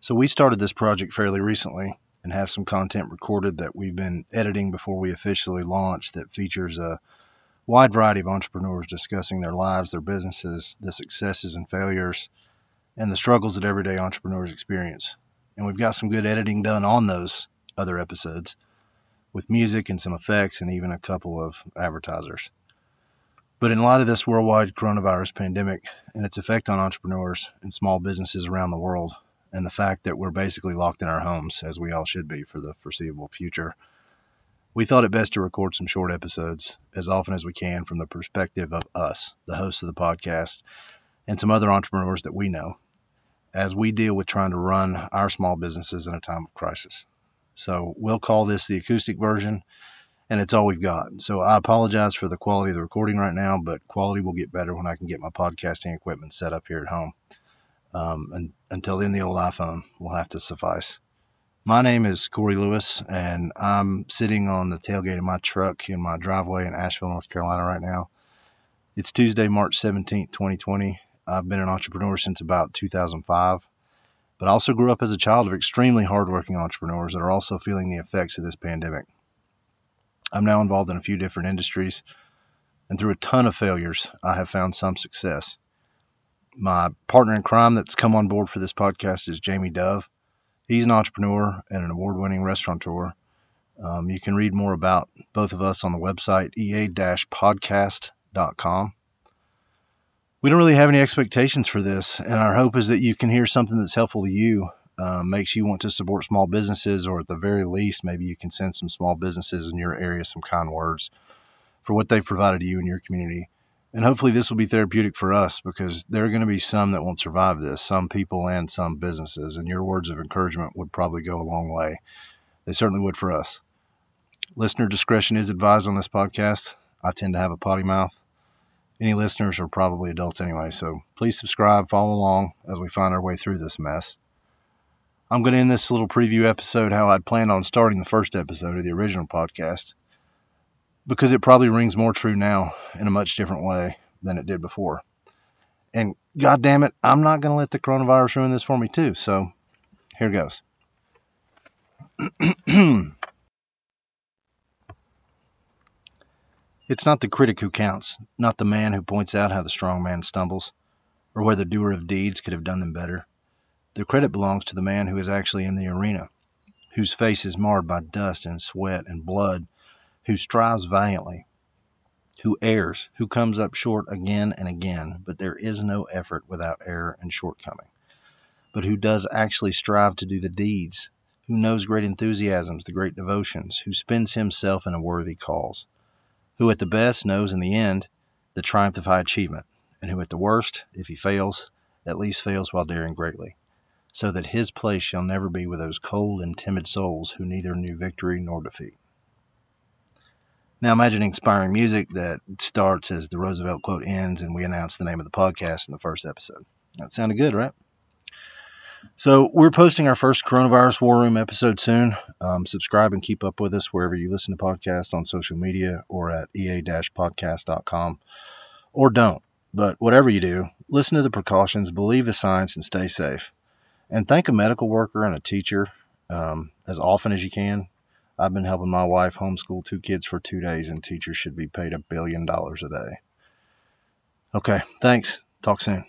So we started this project fairly recently and have some content recorded that we've been editing before we officially launch that features a wide variety of entrepreneurs discussing their lives, their businesses, the successes and failures, and the struggles that everyday entrepreneurs experience. And we've got some good editing done on those other episodes with music and some effects and even a couple of advertisers. But in light of this worldwide coronavirus pandemic and its effect on entrepreneurs and small businesses around the world, and the fact that we're basically locked in our homes, as we all should be for the foreseeable future, we thought it best to record some short episodes as often as we can from the perspective of us, the hosts of the podcast, and some other entrepreneurs that we know, as we deal with trying to run our small businesses in a time of crisis. So we'll call this the acoustic version, and it's all we've got. So I apologize for the quality of the recording right now, but quality will get better when I can get my podcasting equipment set up here at home. Um, and until then, the old iPhone will have to suffice. My name is Corey Lewis, and I'm sitting on the tailgate of my truck in my driveway in Asheville, North Carolina, right now. It's Tuesday, March 17th, 2020. I've been an entrepreneur since about 2005, but I also grew up as a child of extremely hardworking entrepreneurs that are also feeling the effects of this pandemic. I'm now involved in a few different industries, and through a ton of failures, I have found some success. My partner in crime that's come on board for this podcast is Jamie Dove. He's an entrepreneur and an award winning restaurateur. Um, you can read more about both of us on the website ea podcast.com. We don't really have any expectations for this, and our hope is that you can hear something that's helpful to you, um, makes you want to support small businesses, or at the very least, maybe you can send some small businesses in your area some kind words for what they've provided to you and your community. And hopefully, this will be therapeutic for us because there are going to be some that won't survive this, some people and some businesses. And your words of encouragement would probably go a long way. They certainly would for us. Listener discretion is advised on this podcast. I tend to have a potty mouth. Any listeners are probably adults anyway, so please subscribe, follow along as we find our way through this mess. I'm going to end this little preview episode how I'd planned on starting the first episode of the original podcast because it probably rings more true now in a much different way than it did before. And god damn it, I'm not going to let the coronavirus ruin this for me too. So here goes. it's not the critic who counts, not the man who points out how the strong man stumbles, or where the doer of deeds could have done them better. The credit belongs to the man who is actually in the arena, whose face is marred by dust and sweat and blood who strives valiantly, who errs, who comes up short again and again, but there is no effort without error and shortcoming, but who does actually strive to do the deeds, who knows great enthusiasms, the great devotions, who spends himself in a worthy cause, who at the best knows in the end the triumph of high achievement, and who at the worst, if he fails, at least fails while daring greatly, so that his place shall never be with those cold and timid souls who neither knew victory nor defeat. Now imagine inspiring music that starts as the Roosevelt quote ends and we announce the name of the podcast in the first episode. That sounded good, right? So we're posting our first coronavirus war room episode soon. Um, subscribe and keep up with us wherever you listen to podcasts on social media or at ea-podcast.com or don't. But whatever you do, listen to the precautions, believe the science, and stay safe. And thank a medical worker and a teacher um, as often as you can I've been helping my wife homeschool two kids for two days, and teachers should be paid a billion dollars a day. Okay, thanks. Talk soon.